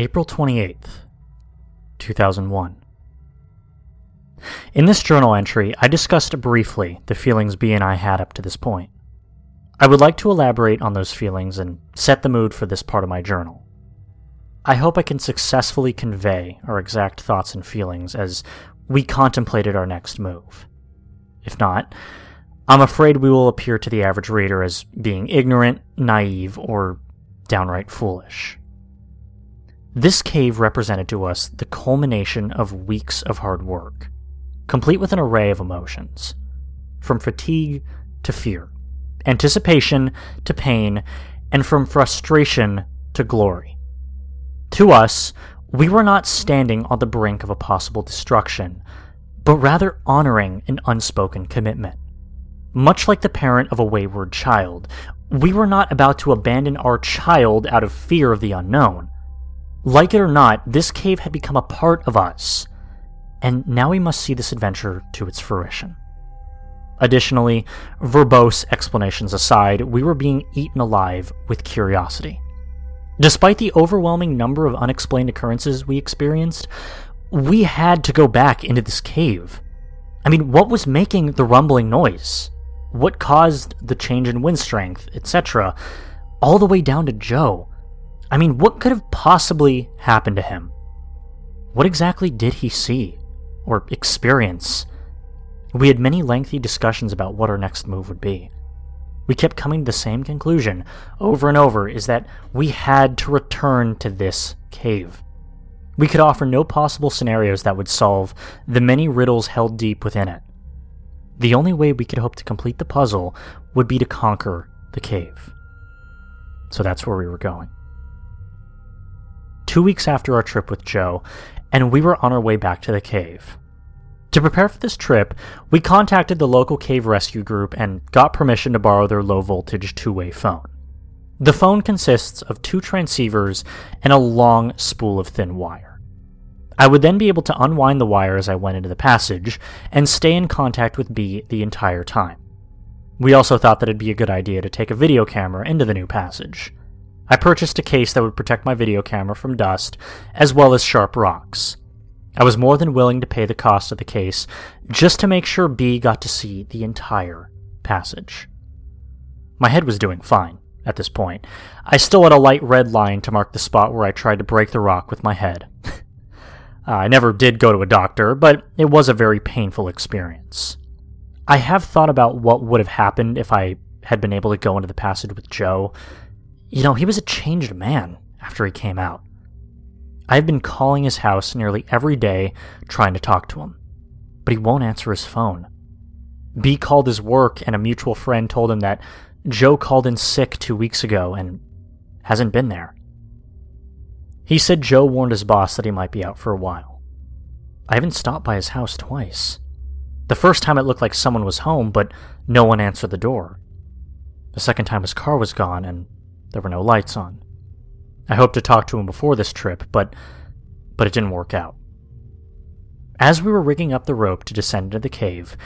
April 28th, 2001. In this journal entry, I discussed briefly the feelings B and I had up to this point. I would like to elaborate on those feelings and set the mood for this part of my journal. I hope I can successfully convey our exact thoughts and feelings as we contemplated our next move. If not, I'm afraid we will appear to the average reader as being ignorant, naive, or downright foolish. This cave represented to us the culmination of weeks of hard work, complete with an array of emotions, from fatigue to fear, anticipation to pain, and from frustration to glory. To us, we were not standing on the brink of a possible destruction, but rather honoring an unspoken commitment. Much like the parent of a wayward child, we were not about to abandon our child out of fear of the unknown. Like it or not, this cave had become a part of us, and now we must see this adventure to its fruition. Additionally, verbose explanations aside, we were being eaten alive with curiosity. Despite the overwhelming number of unexplained occurrences we experienced, we had to go back into this cave. I mean, what was making the rumbling noise? What caused the change in wind strength, etc., all the way down to Joe? I mean, what could have possibly happened to him? What exactly did he see or experience? We had many lengthy discussions about what our next move would be. We kept coming to the same conclusion over and over is that we had to return to this cave. We could offer no possible scenarios that would solve the many riddles held deep within it. The only way we could hope to complete the puzzle would be to conquer the cave. So that's where we were going two weeks after our trip with Joe, and we were on our way back to the cave. To prepare for this trip, we contacted the local cave rescue group and got permission to borrow their low voltage two way phone. The phone consists of two transceivers and a long spool of thin wire. I would then be able to unwind the wire as I went into the passage and stay in contact with B the entire time. We also thought that it'd be a good idea to take a video camera into the new passage. I purchased a case that would protect my video camera from dust, as well as sharp rocks. I was more than willing to pay the cost of the case just to make sure B got to see the entire passage. My head was doing fine at this point. I still had a light red line to mark the spot where I tried to break the rock with my head. uh, I never did go to a doctor, but it was a very painful experience. I have thought about what would have happened if I had been able to go into the passage with Joe you know, he was a changed man after he came out. I've been calling his house nearly every day trying to talk to him, but he won't answer his phone. B called his work, and a mutual friend told him that Joe called in sick two weeks ago and hasn't been there. He said Joe warned his boss that he might be out for a while. I haven't stopped by his house twice. The first time it looked like someone was home, but no one answered the door. The second time his car was gone, and there were no lights on. I hoped to talk to him before this trip, but but it didn't work out. As we were rigging up the rope to descend into the cave,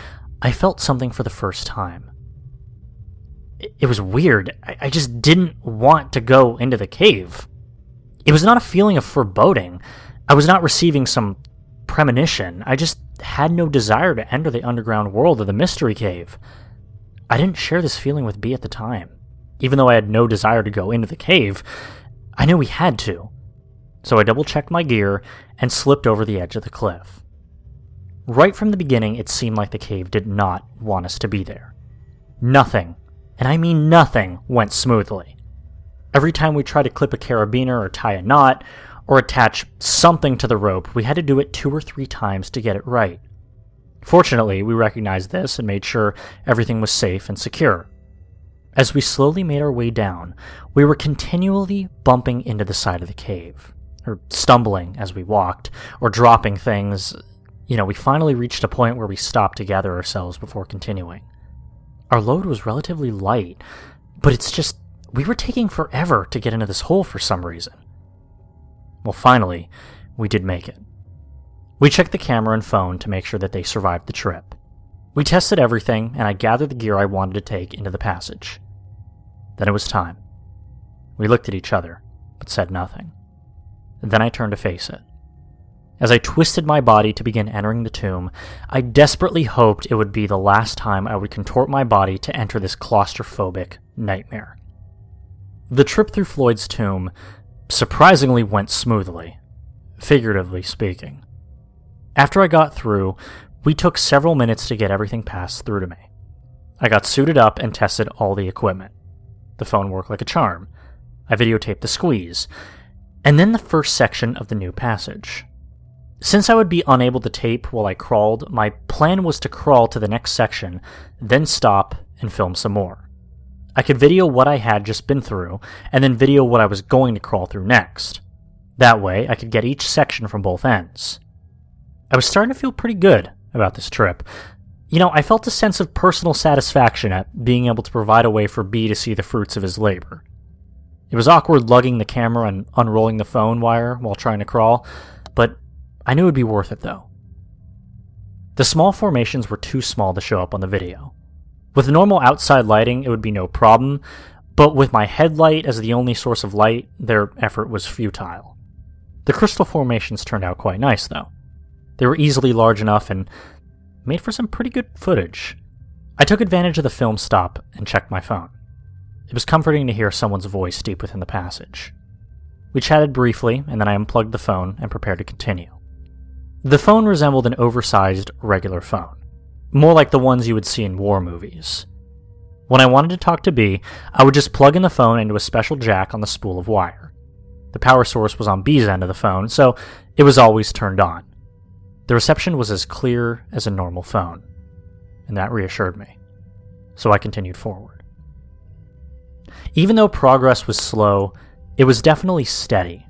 I felt something for the first time. It was weird. I just didn't want to go into the cave. It was not a feeling of foreboding. I was not receiving some premonition. I just had no desire to enter the underground world of the mystery cave. I didn't share this feeling with B at the time. Even though I had no desire to go into the cave, I knew we had to. So I double checked my gear and slipped over the edge of the cliff. Right from the beginning, it seemed like the cave did not want us to be there. Nothing, and I mean nothing, went smoothly. Every time we tried to clip a carabiner or tie a knot, or attach something to the rope, we had to do it two or three times to get it right. Fortunately, we recognized this and made sure everything was safe and secure. As we slowly made our way down, we were continually bumping into the side of the cave, or stumbling as we walked, or dropping things. You know, we finally reached a point where we stopped to gather ourselves before continuing. Our load was relatively light, but it's just, we were taking forever to get into this hole for some reason. Well, finally, we did make it. We checked the camera and phone to make sure that they survived the trip. We tested everything, and I gathered the gear I wanted to take into the passage. Then it was time. We looked at each other, but said nothing. Then I turned to face it. As I twisted my body to begin entering the tomb, I desperately hoped it would be the last time I would contort my body to enter this claustrophobic nightmare. The trip through Floyd's tomb surprisingly went smoothly, figuratively speaking. After I got through, we took several minutes to get everything passed through to me. I got suited up and tested all the equipment. The phone worked like a charm. I videotaped the squeeze, and then the first section of the new passage. Since I would be unable to tape while I crawled, my plan was to crawl to the next section, then stop and film some more. I could video what I had just been through, and then video what I was going to crawl through next. That way, I could get each section from both ends. I was starting to feel pretty good about this trip. You know, I felt a sense of personal satisfaction at being able to provide a way for B to see the fruits of his labor. It was awkward lugging the camera and unrolling the phone wire while trying to crawl, but I knew it would be worth it though. The small formations were too small to show up on the video. With normal outside lighting, it would be no problem, but with my headlight as the only source of light, their effort was futile. The crystal formations turned out quite nice, though. They were easily large enough and made for some pretty good footage. I took advantage of the film stop and checked my phone. It was comforting to hear someone's voice deep within the passage. We chatted briefly, and then I unplugged the phone and prepared to continue. The phone resembled an oversized, regular phone more like the ones you would see in war movies. When I wanted to talk to B, I would just plug in the phone into a special jack on the spool of wire. The power source was on B's end of the phone, so it was always turned on. The reception was as clear as a normal phone, and that reassured me. So I continued forward. Even though progress was slow, it was definitely steady.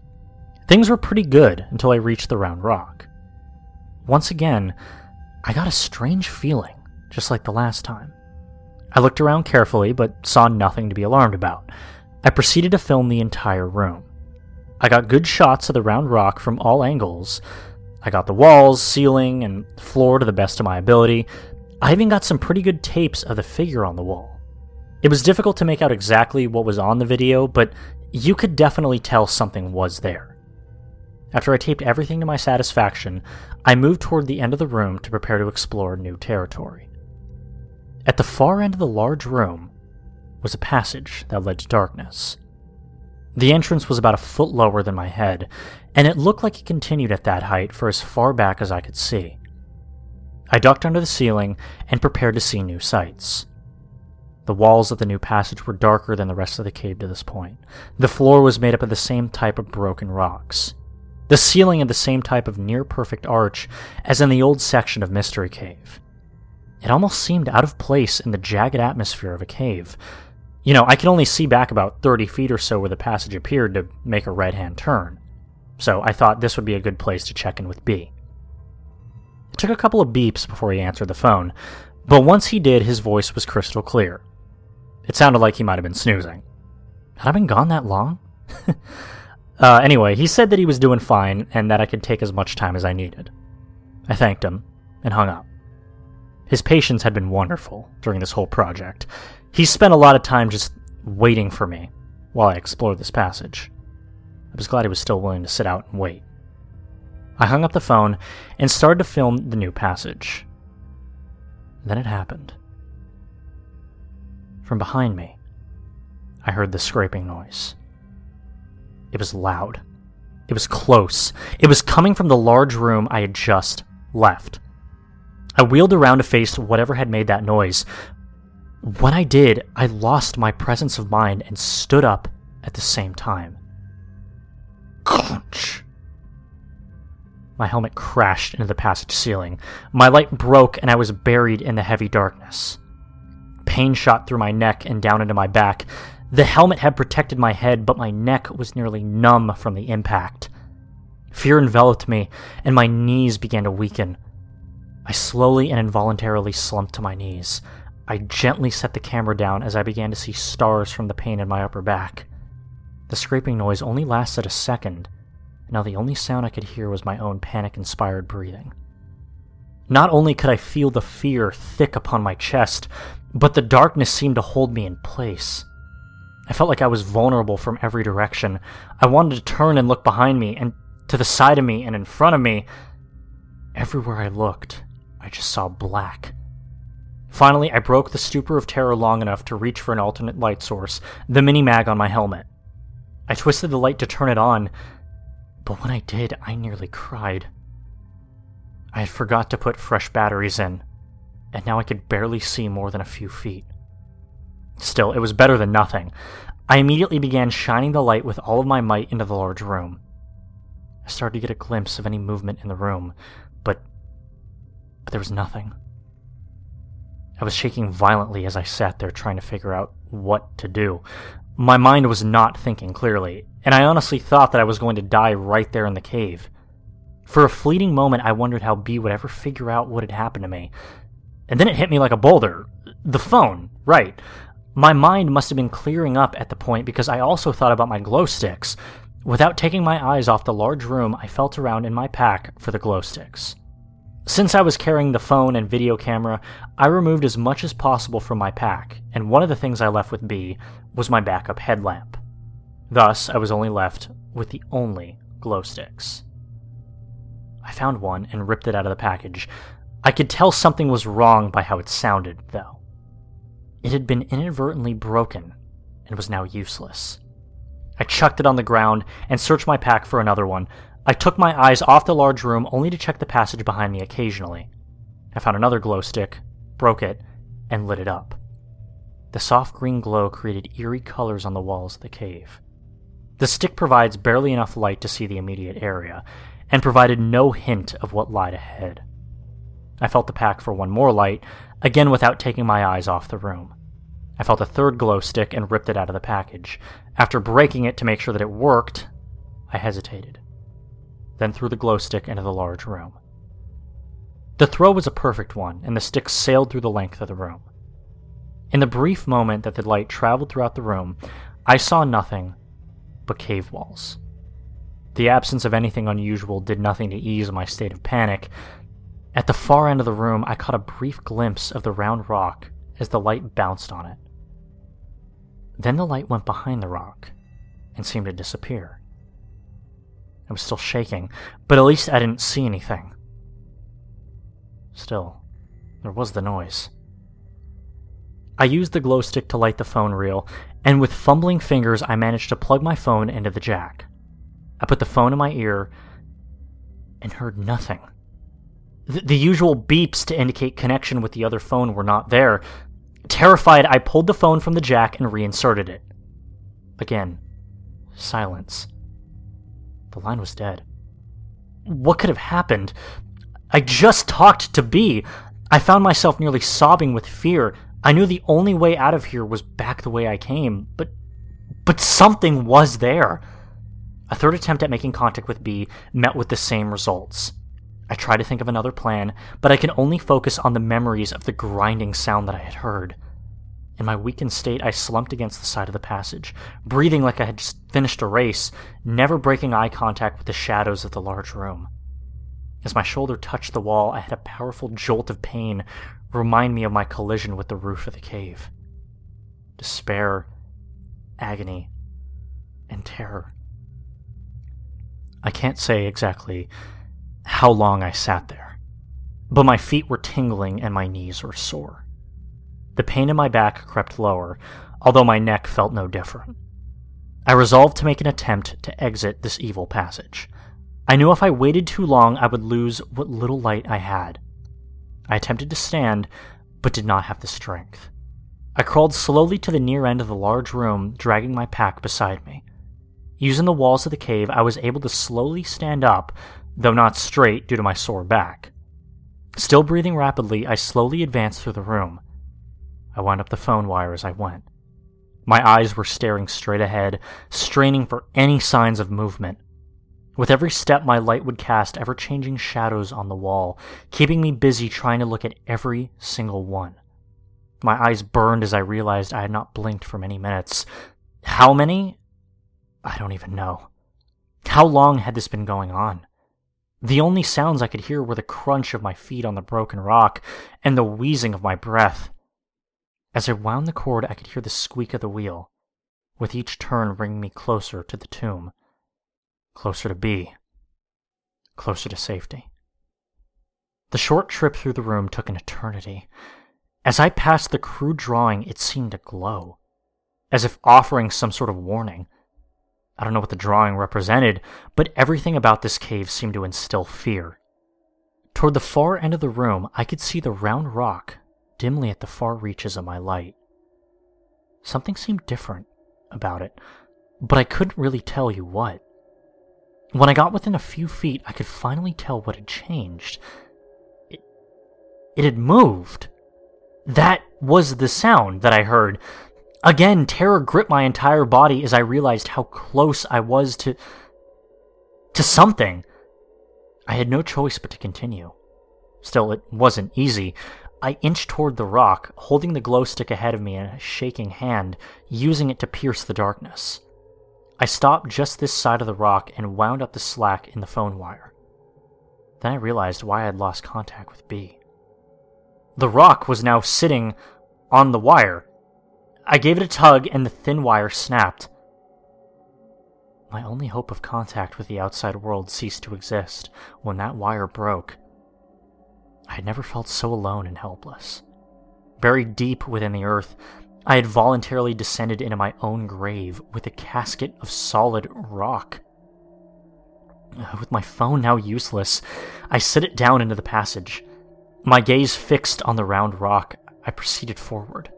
Things were pretty good until I reached the round rock. Once again, I got a strange feeling, just like the last time. I looked around carefully, but saw nothing to be alarmed about. I proceeded to film the entire room. I got good shots of the round rock from all angles. I got the walls, ceiling, and floor to the best of my ability. I even got some pretty good tapes of the figure on the wall. It was difficult to make out exactly what was on the video, but you could definitely tell something was there. After I taped everything to my satisfaction, I moved toward the end of the room to prepare to explore new territory. At the far end of the large room was a passage that led to darkness. The entrance was about a foot lower than my head, and it looked like it continued at that height for as far back as I could see. I ducked under the ceiling and prepared to see new sights. The walls of the new passage were darker than the rest of the cave to this point. The floor was made up of the same type of broken rocks. The ceiling had the same type of near perfect arch as in the old section of Mystery Cave. It almost seemed out of place in the jagged atmosphere of a cave. You know, I could only see back about 30 feet or so where the passage appeared to make a right hand turn, so I thought this would be a good place to check in with B. It took a couple of beeps before he answered the phone, but once he did, his voice was crystal clear. It sounded like he might have been snoozing. Had I been gone that long? Uh, anyway, he said that he was doing fine and that I could take as much time as I needed. I thanked him and hung up. His patience had been wonderful during this whole project. He spent a lot of time just waiting for me while I explored this passage. I was glad he was still willing to sit out and wait. I hung up the phone and started to film the new passage. Then it happened. From behind me, I heard the scraping noise. It was loud. It was close. It was coming from the large room I had just left. I wheeled around to face whatever had made that noise. When I did, I lost my presence of mind and stood up at the same time. Crunch! My helmet crashed into the passage ceiling. My light broke and I was buried in the heavy darkness. Pain shot through my neck and down into my back. The helmet had protected my head, but my neck was nearly numb from the impact. Fear enveloped me, and my knees began to weaken. I slowly and involuntarily slumped to my knees. I gently set the camera down as I began to see stars from the pain in my upper back. The scraping noise only lasted a second, and now the only sound I could hear was my own panic inspired breathing. Not only could I feel the fear thick upon my chest, but the darkness seemed to hold me in place. I felt like I was vulnerable from every direction. I wanted to turn and look behind me, and To the side of me and in front of me, everywhere I looked, I just saw black. Finally, I broke the stupor of terror long enough to reach for an alternate light source, the mini mag on my helmet. I twisted the light to turn it on, but when I did, I nearly cried. I had forgot to put fresh batteries in, and now I could barely see more than a few feet. Still, it was better than nothing. I immediately began shining the light with all of my might into the large room. I started to get a glimpse of any movement in the room, but, but there was nothing. I was shaking violently as I sat there trying to figure out what to do. My mind was not thinking clearly, and I honestly thought that I was going to die right there in the cave. For a fleeting moment, I wondered how B would ever figure out what had happened to me. And then it hit me like a boulder. The phone, right. My mind must have been clearing up at the point because I also thought about my glow sticks. Without taking my eyes off the large room, I felt around in my pack for the glow sticks. Since I was carrying the phone and video camera, I removed as much as possible from my pack, and one of the things I left with B was my backup headlamp. Thus, I was only left with the only glow sticks. I found one and ripped it out of the package. I could tell something was wrong by how it sounded, though. It had been inadvertently broken and was now useless. I chucked it on the ground and searched my pack for another one. I took my eyes off the large room only to check the passage behind me occasionally. I found another glow stick, broke it, and lit it up. The soft green glow created eerie colors on the walls of the cave. The stick provides barely enough light to see the immediate area, and provided no hint of what lied ahead. I felt the pack for one more light, again without taking my eyes off the room. I felt a third glow stick and ripped it out of the package. After breaking it to make sure that it worked, I hesitated, then threw the glow stick into the large room. The throw was a perfect one, and the stick sailed through the length of the room. In the brief moment that the light traveled throughout the room, I saw nothing but cave walls. The absence of anything unusual did nothing to ease my state of panic, at the far end of the room, I caught a brief glimpse of the round rock as the light bounced on it. Then the light went behind the rock and seemed to disappear. I was still shaking, but at least I didn't see anything. Still, there was the noise. I used the glow stick to light the phone reel, and with fumbling fingers, I managed to plug my phone into the jack. I put the phone in my ear and heard nothing. The, the usual beeps to indicate connection with the other phone were not there. Terrified, I pulled the phone from the jack and reinserted it. Again, silence. The line was dead. What could have happened? I just talked to B. I found myself nearly sobbing with fear. I knew the only way out of here was back the way I came, but but something was there. A third attempt at making contact with B met with the same results. I tried to think of another plan, but I could only focus on the memories of the grinding sound that I had heard. In my weakened state, I slumped against the side of the passage, breathing like I had just finished a race, never breaking eye contact with the shadows of the large room. As my shoulder touched the wall, I had a powerful jolt of pain remind me of my collision with the roof of the cave. Despair, agony, and terror. I can't say exactly how long I sat there, but my feet were tingling and my knees were sore. The pain in my back crept lower, although my neck felt no different. I resolved to make an attempt to exit this evil passage. I knew if I waited too long, I would lose what little light I had. I attempted to stand, but did not have the strength. I crawled slowly to the near end of the large room, dragging my pack beside me. Using the walls of the cave, I was able to slowly stand up, though not straight due to my sore back. Still breathing rapidly, I slowly advanced through the room. I wound up the phone wire as I went. My eyes were staring straight ahead, straining for any signs of movement. With every step, my light would cast ever changing shadows on the wall, keeping me busy trying to look at every single one. My eyes burned as I realized I had not blinked for many minutes. How many? I don't even know. How long had this been going on? The only sounds I could hear were the crunch of my feet on the broken rock and the wheezing of my breath. As I wound the cord, I could hear the squeak of the wheel, with each turn bringing me closer to the tomb, closer to B. closer to safety. The short trip through the room took an eternity. As I passed the crude drawing, it seemed to glow, as if offering some sort of warning. I don't know what the drawing represented, but everything about this cave seemed to instill fear. Toward the far end of the room, I could see the round rock dimly at the far reaches of my light. Something seemed different about it, but I couldn't really tell you what. When I got within a few feet, I could finally tell what had changed. It, it had moved. That was the sound that I heard. Again, terror gripped my entire body as I realized how close I was to. to something. I had no choice but to continue. Still, it wasn't easy. I inched toward the rock, holding the glow stick ahead of me in a shaking hand, using it to pierce the darkness. I stopped just this side of the rock and wound up the slack in the phone wire. Then I realized why I had lost contact with B. The rock was now sitting on the wire. I gave it a tug and the thin wire snapped. My only hope of contact with the outside world ceased to exist when that wire broke. I had never felt so alone and helpless. Buried deep within the earth, I had voluntarily descended into my own grave with a casket of solid rock. With my phone now useless, I set it down into the passage. My gaze fixed on the round rock, I proceeded forward.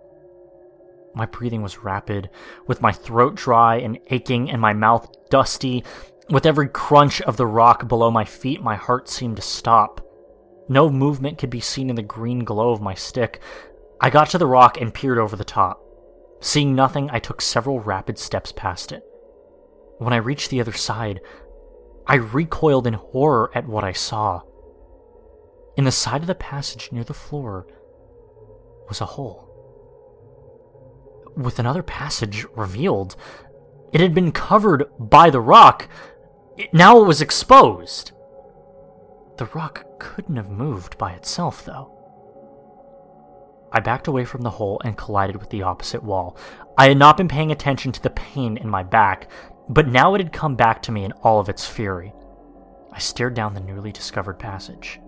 My breathing was rapid, with my throat dry and aching and my mouth dusty. With every crunch of the rock below my feet, my heart seemed to stop. No movement could be seen in the green glow of my stick. I got to the rock and peered over the top. Seeing nothing, I took several rapid steps past it. When I reached the other side, I recoiled in horror at what I saw. In the side of the passage near the floor was a hole. With another passage revealed, it had been covered by the rock. Now it was exposed. The rock couldn't have moved by itself, though. I backed away from the hole and collided with the opposite wall. I had not been paying attention to the pain in my back, but now it had come back to me in all of its fury. I stared down the newly discovered passage.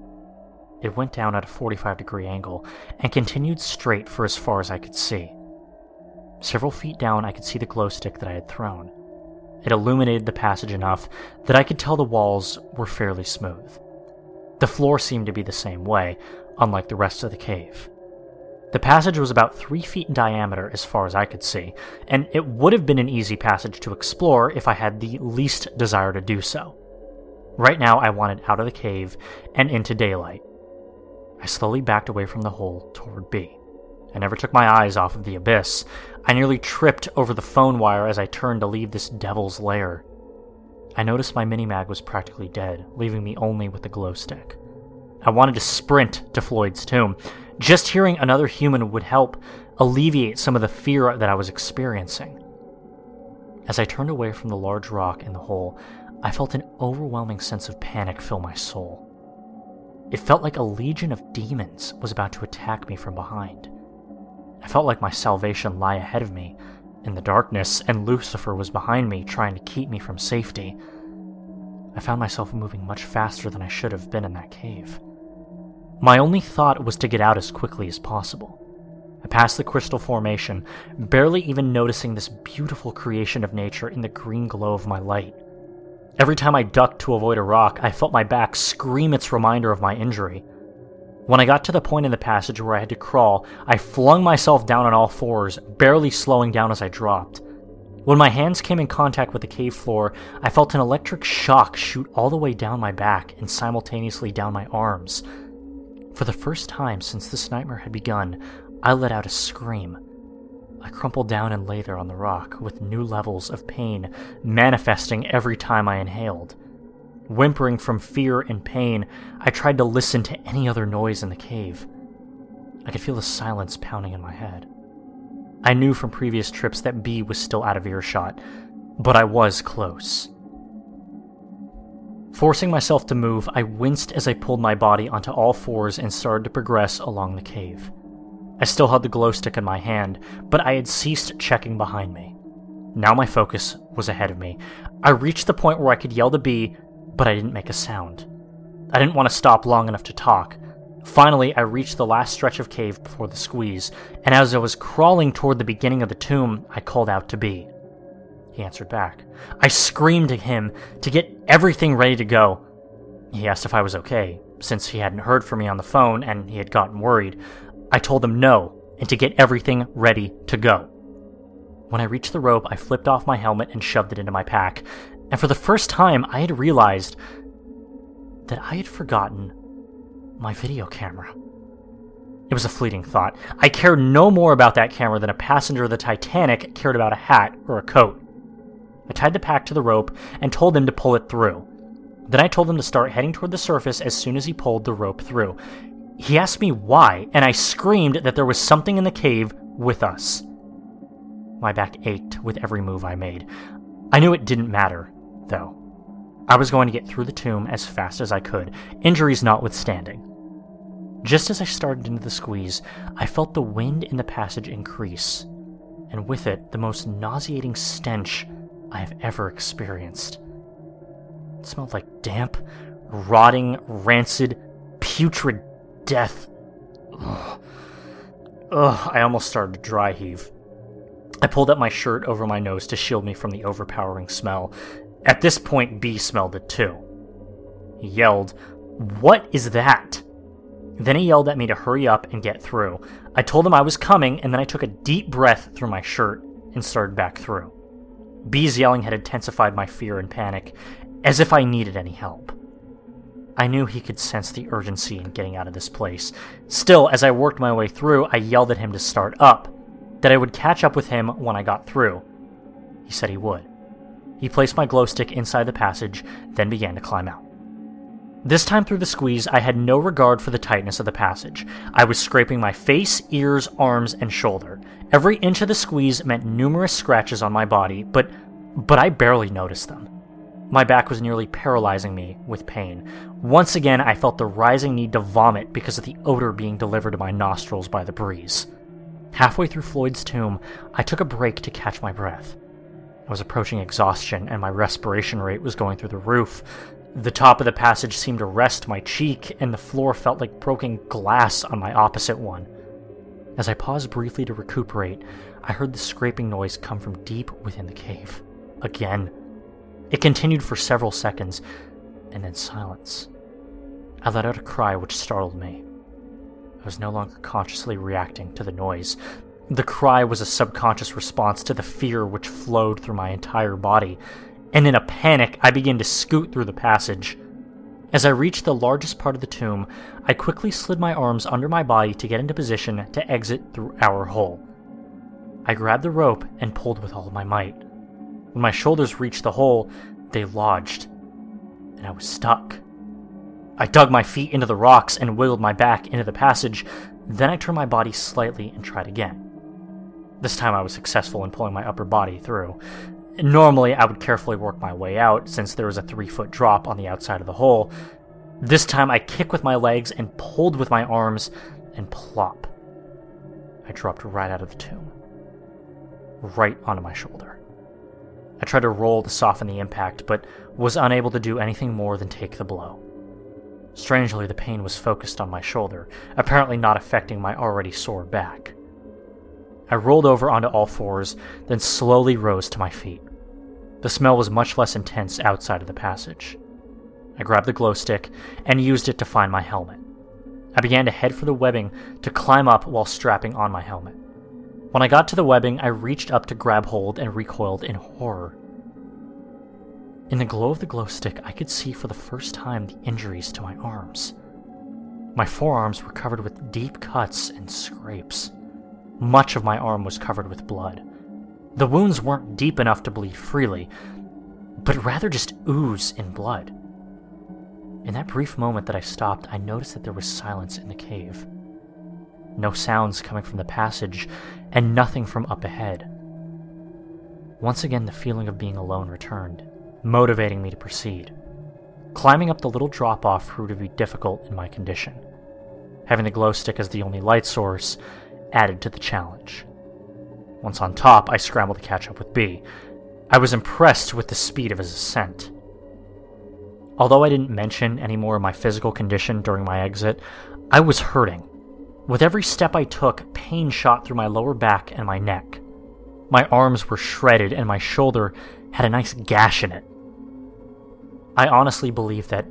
It went down at a 45 degree angle and continued straight for as far as I could see. Several feet down, I could see the glow stick that I had thrown. It illuminated the passage enough that I could tell the walls were fairly smooth. The floor seemed to be the same way, unlike the rest of the cave. The passage was about three feet in diameter as far as I could see, and it would have been an easy passage to explore if I had the least desire to do so. Right now, I wanted out of the cave and into daylight. I slowly backed away from the hole toward B. I never took my eyes off of the abyss. I nearly tripped over the phone wire as I turned to leave this devil's lair. I noticed my mini-mag was practically dead, leaving me only with the glow stick. I wanted to sprint to Floyd's tomb. Just hearing another human would help alleviate some of the fear that I was experiencing. As I turned away from the large rock in the hole, I felt an overwhelming sense of panic fill my soul. It felt like a legion of demons was about to attack me from behind. I felt like my salvation lay ahead of me, in the darkness, and Lucifer was behind me trying to keep me from safety. I found myself moving much faster than I should have been in that cave. My only thought was to get out as quickly as possible. I passed the crystal formation, barely even noticing this beautiful creation of nature in the green glow of my light. Every time I ducked to avoid a rock, I felt my back scream its reminder of my injury. When I got to the point in the passage where I had to crawl, I flung myself down on all fours, barely slowing down as I dropped. When my hands came in contact with the cave floor, I felt an electric shock shoot all the way down my back and simultaneously down my arms. For the first time since this nightmare had begun, I let out a scream. I crumpled down and lay there on the rock, with new levels of pain manifesting every time I inhaled. Whimpering from fear and pain, I tried to listen to any other noise in the cave. I could feel the silence pounding in my head. I knew from previous trips that B was still out of earshot, but I was close. Forcing myself to move, I winced as I pulled my body onto all fours and started to progress along the cave. I still held the glow stick in my hand, but I had ceased checking behind me. Now my focus was ahead of me. I reached the point where I could yell to B, but I didn't make a sound. I didn't want to stop long enough to talk. Finally, I reached the last stretch of cave before the squeeze, and as I was crawling toward the beginning of the tomb, I called out to B. He answered back. I screamed at him to get everything ready to go. He asked if I was okay, since he hadn't heard from me on the phone and he had gotten worried. I told him no, and to get everything ready to go. When I reached the rope, I flipped off my helmet and shoved it into my pack, and for the first time, I had realized that I had forgotten my video camera. It was a fleeting thought. I cared no more about that camera than a passenger of the Titanic cared about a hat or a coat. I tied the pack to the rope and told him to pull it through. Then I told him to start heading toward the surface as soon as he pulled the rope through. He asked me why, and I screamed that there was something in the cave with us. My back ached with every move I made. I knew it didn't matter, though. I was going to get through the tomb as fast as I could, injuries notwithstanding. Just as I started into the squeeze, I felt the wind in the passage increase, and with it, the most nauseating stench I have ever experienced. It smelled like damp, rotting, rancid, putrid death. Ugh. Ugh, I almost started to dry heave. I pulled up my shirt over my nose to shield me from the overpowering smell. At this point, B smelled it too. He yelled, What is that? Then he yelled at me to hurry up and get through. I told him I was coming, and then I took a deep breath through my shirt and started back through. B's yelling had intensified my fear and panic, as if I needed any help. I knew he could sense the urgency in getting out of this place. Still, as I worked my way through, I yelled at him to start up, that I would catch up with him when I got through. He said he would. He placed my glow stick inside the passage, then began to climb out. This time through the squeeze, I had no regard for the tightness of the passage. I was scraping my face, ears, arms, and shoulder. Every inch of the squeeze meant numerous scratches on my body, but but I barely noticed them. My back was nearly paralyzing me with pain. Once again, I felt the rising need to vomit because of the odor being delivered to my nostrils by the breeze. Halfway through Floyd's tomb, I took a break to catch my breath. I was approaching exhaustion, and my respiration rate was going through the roof. The top of the passage seemed to rest my cheek, and the floor felt like broken glass on my opposite one. As I paused briefly to recuperate, I heard the scraping noise come from deep within the cave. Again. It continued for several seconds, and then silence. I let out a cry which startled me. I was no longer consciously reacting to the noise. The cry was a subconscious response to the fear which flowed through my entire body, and in a panic, I began to scoot through the passage. As I reached the largest part of the tomb, I quickly slid my arms under my body to get into position to exit through our hole. I grabbed the rope and pulled with all my might. When my shoulders reached the hole, they lodged, and I was stuck. I dug my feet into the rocks and wiggled my back into the passage, then I turned my body slightly and tried again. This time I was successful in pulling my upper body through. Normally, I would carefully work my way out since there was a three foot drop on the outside of the hole. This time, I kicked with my legs and pulled with my arms, and plop. I dropped right out of the tomb. Right onto my shoulder. I tried to roll to soften the impact, but was unable to do anything more than take the blow. Strangely, the pain was focused on my shoulder, apparently not affecting my already sore back. I rolled over onto all fours, then slowly rose to my feet. The smell was much less intense outside of the passage. I grabbed the glow stick and used it to find my helmet. I began to head for the webbing to climb up while strapping on my helmet. When I got to the webbing, I reached up to grab hold and recoiled in horror. In the glow of the glow stick, I could see for the first time the injuries to my arms. My forearms were covered with deep cuts and scrapes. Much of my arm was covered with blood. The wounds weren't deep enough to bleed freely, but rather just ooze in blood. In that brief moment that I stopped, I noticed that there was silence in the cave. No sounds coming from the passage, and nothing from up ahead. Once again, the feeling of being alone returned, motivating me to proceed. Climbing up the little drop off proved to be difficult in my condition. Having the glow stick as the only light source, added to the challenge. Once on top, I scrambled to catch up with B. I was impressed with the speed of his ascent. Although I didn't mention any more of my physical condition during my exit, I was hurting. With every step I took, pain shot through my lower back and my neck. My arms were shredded and my shoulder had a nice gash in it. I honestly believe that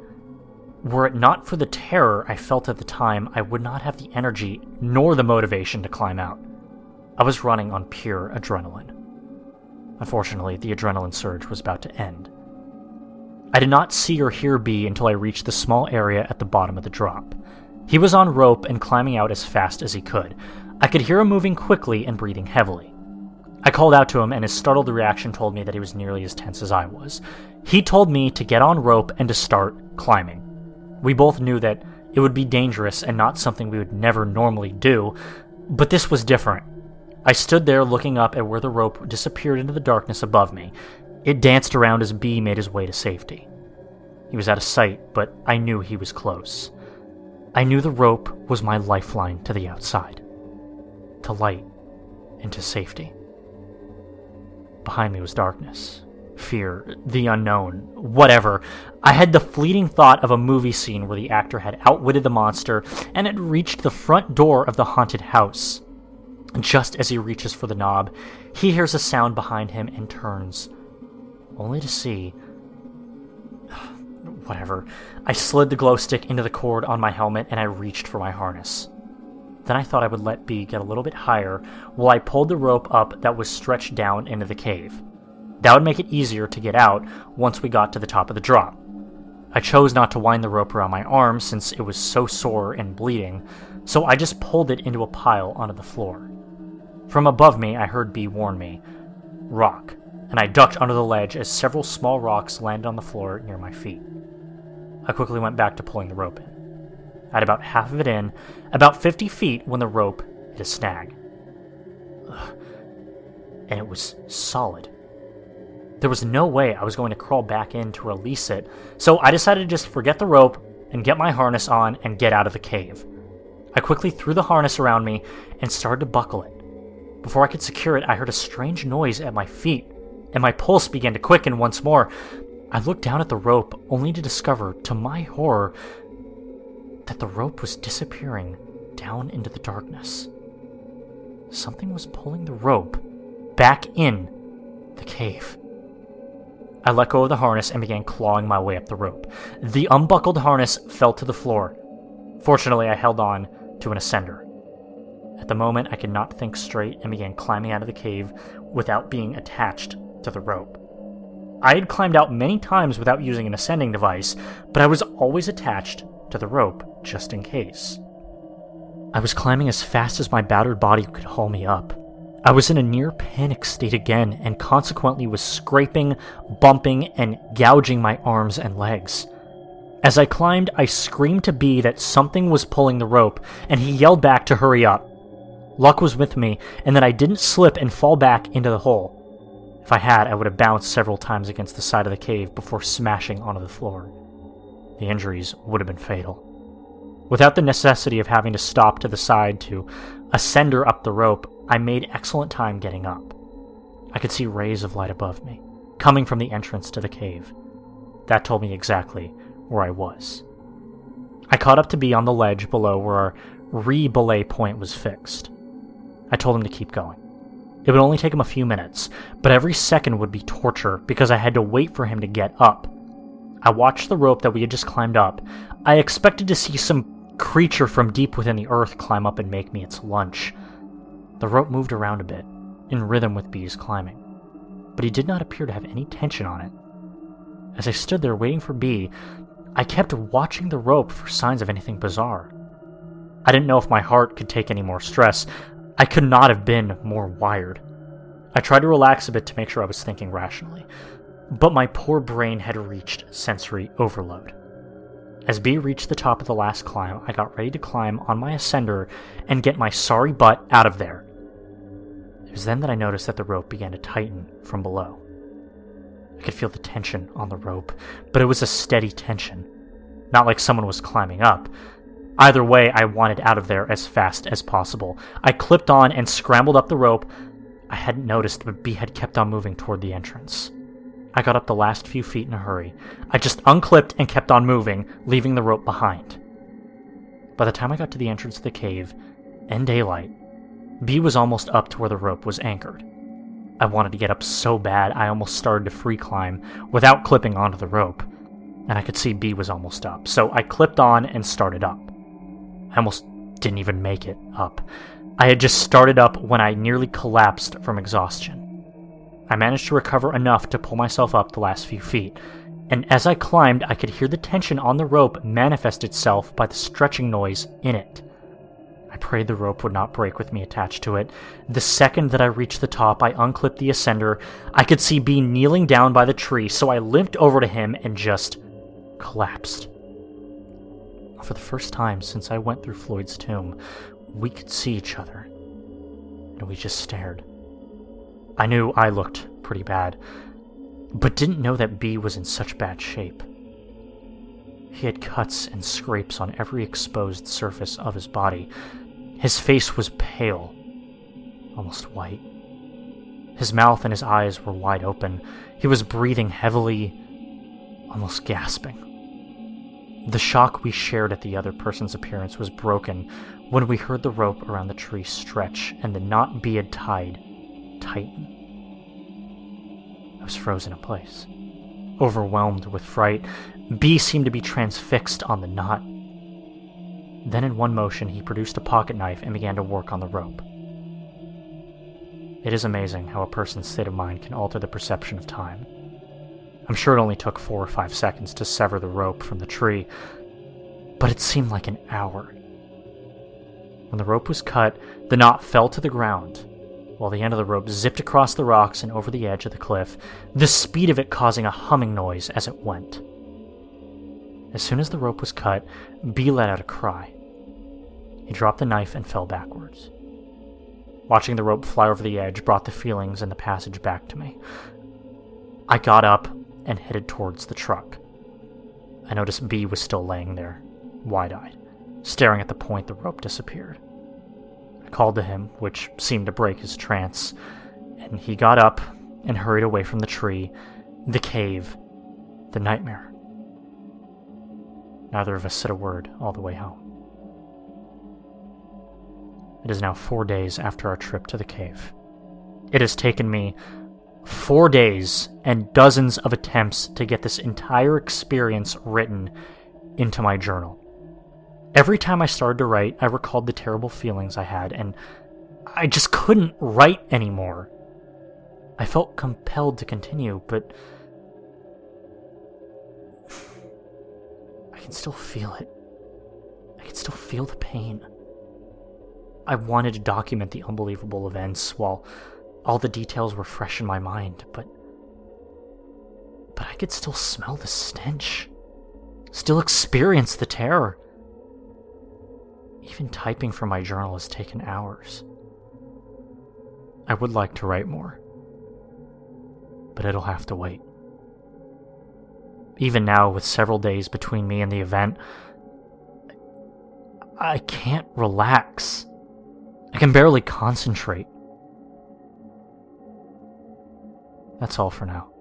were it not for the terror I felt at the time, I would not have the energy nor the motivation to climb out. I was running on pure adrenaline. Unfortunately, the adrenaline surge was about to end. I did not see or hear B until I reached the small area at the bottom of the drop. He was on rope and climbing out as fast as he could. I could hear him moving quickly and breathing heavily. I called out to him, and his startled reaction told me that he was nearly as tense as I was. He told me to get on rope and to start climbing. We both knew that it would be dangerous and not something we would never normally do, but this was different. I stood there looking up at where the rope disappeared into the darkness above me, it danced around as B made his way to safety. He was out of sight, but I knew he was close. I knew the rope was my lifeline to the outside, to light, and to safety. Behind me was darkness, fear, the unknown, whatever. I had the fleeting thought of a movie scene where the actor had outwitted the monster and had reached the front door of the haunted house. Just as he reaches for the knob, he hears a sound behind him and turns only to see. Whatever. I slid the glow stick into the cord on my helmet and I reached for my harness. Then I thought I would let B get a little bit higher while I pulled the rope up that was stretched down into the cave. That would make it easier to get out once we got to the top of the drop. I chose not to wind the rope around my arm since it was so sore and bleeding, so I just pulled it into a pile onto the floor. From above me, I heard B warn me Rock and I ducked under the ledge as several small rocks landed on the floor near my feet. I quickly went back to pulling the rope in. Had about half of it in, about 50 feet when the rope hit a snag. Ugh. And it was solid. There was no way I was going to crawl back in to release it, so I decided to just forget the rope and get my harness on and get out of the cave. I quickly threw the harness around me and started to buckle it. Before I could secure it, I heard a strange noise at my feet and my pulse began to quicken once more. I looked down at the rope, only to discover, to my horror, that the rope was disappearing down into the darkness. Something was pulling the rope back in the cave. I let go of the harness and began clawing my way up the rope. The unbuckled harness fell to the floor. Fortunately, I held on to an ascender. At the moment, I could not think straight and began climbing out of the cave without being attached to the rope. I had climbed out many times without using an ascending device, but I was always attached to the rope just in case. I was climbing as fast as my battered body could haul me up. I was in a near panic state again and consequently was scraping, bumping, and gouging my arms and legs. As I climbed, I screamed to B that something was pulling the rope, and he yelled back to hurry up. Luck was with me, and that I didn't slip and fall back into the hole. If I had, I would have bounced several times against the side of the cave before smashing onto the floor. The injuries would have been fatal. Without the necessity of having to stop to the side to ascender up the rope, I made excellent time getting up. I could see rays of light above me, coming from the entrance to the cave. That told me exactly where I was. I caught up to B on the ledge below where our re-belay point was fixed. I told him to keep going. It would only take him a few minutes, but every second would be torture because I had to wait for him to get up. I watched the rope that we had just climbed up. I expected to see some creature from deep within the earth climb up and make me its lunch. The rope moved around a bit, in rhythm with B's climbing, but he did not appear to have any tension on it. As I stood there waiting for B, I kept watching the rope for signs of anything bizarre. I didn't know if my heart could take any more stress, I could not have been more wired. I tried to relax a bit to make sure I was thinking rationally, but my poor brain had reached sensory overload. As B reached the top of the last climb, I got ready to climb on my ascender and get my sorry butt out of there. It was then that I noticed that the rope began to tighten from below. I could feel the tension on the rope, but it was a steady tension, not like someone was climbing up. Either way, I wanted out of there as fast as possible. I clipped on and scrambled up the rope. I hadn't noticed, but B had kept on moving toward the entrance. I got up the last few feet in a hurry. I just unclipped and kept on moving, leaving the rope behind. By the time I got to the entrance of the cave, in daylight, B was almost up to where the rope was anchored. I wanted to get up so bad I almost started to free climb without clipping onto the rope, and I could see B was almost up, so I clipped on and started up. I almost didn't even make it up. I had just started up when I nearly collapsed from exhaustion. I managed to recover enough to pull myself up the last few feet, and as I climbed, I could hear the tension on the rope manifest itself by the stretching noise in it. I prayed the rope would not break with me attached to it. The second that I reached the top, I unclipped the ascender. I could see B kneeling down by the tree, so I limped over to him and just collapsed. For the first time since I went through Floyd's tomb, we could see each other, and we just stared. I knew I looked pretty bad, but didn't know that B was in such bad shape. He had cuts and scrapes on every exposed surface of his body. His face was pale, almost white. His mouth and his eyes were wide open. He was breathing heavily, almost gasping. The shock we shared at the other person's appearance was broken when we heard the rope around the tree stretch and the knot B had tied tighten. I was frozen in place. Overwhelmed with fright, B seemed to be transfixed on the knot. Then, in one motion, he produced a pocket knife and began to work on the rope. It is amazing how a person's state of mind can alter the perception of time. I'm sure it only took four or five seconds to sever the rope from the tree, but it seemed like an hour. When the rope was cut, the knot fell to the ground, while the end of the rope zipped across the rocks and over the edge of the cliff, the speed of it causing a humming noise as it went. As soon as the rope was cut, B let out a cry. He dropped the knife and fell backwards. Watching the rope fly over the edge brought the feelings in the passage back to me. I got up and headed towards the truck. I noticed B was still laying there, wide eyed, staring at the point the rope disappeared. I called to him, which seemed to break his trance, and he got up and hurried away from the tree, the cave, the nightmare. Neither of us said a word all the way home. It is now four days after our trip to the cave. It has taken me four days and dozens of attempts to get this entire experience written into my journal. Every time I started to write, I recalled the terrible feelings I had, and I just couldn't write anymore. I felt compelled to continue, but I can still feel it. I can still feel the pain. I wanted to document the unbelievable events while all the details were fresh in my mind, but but I could still smell the stench. Still experience the terror. Even typing for my journal has taken hours. I would like to write more, but it'll have to wait. Even now, with several days between me and the event, I can't relax. I can barely concentrate. That's all for now.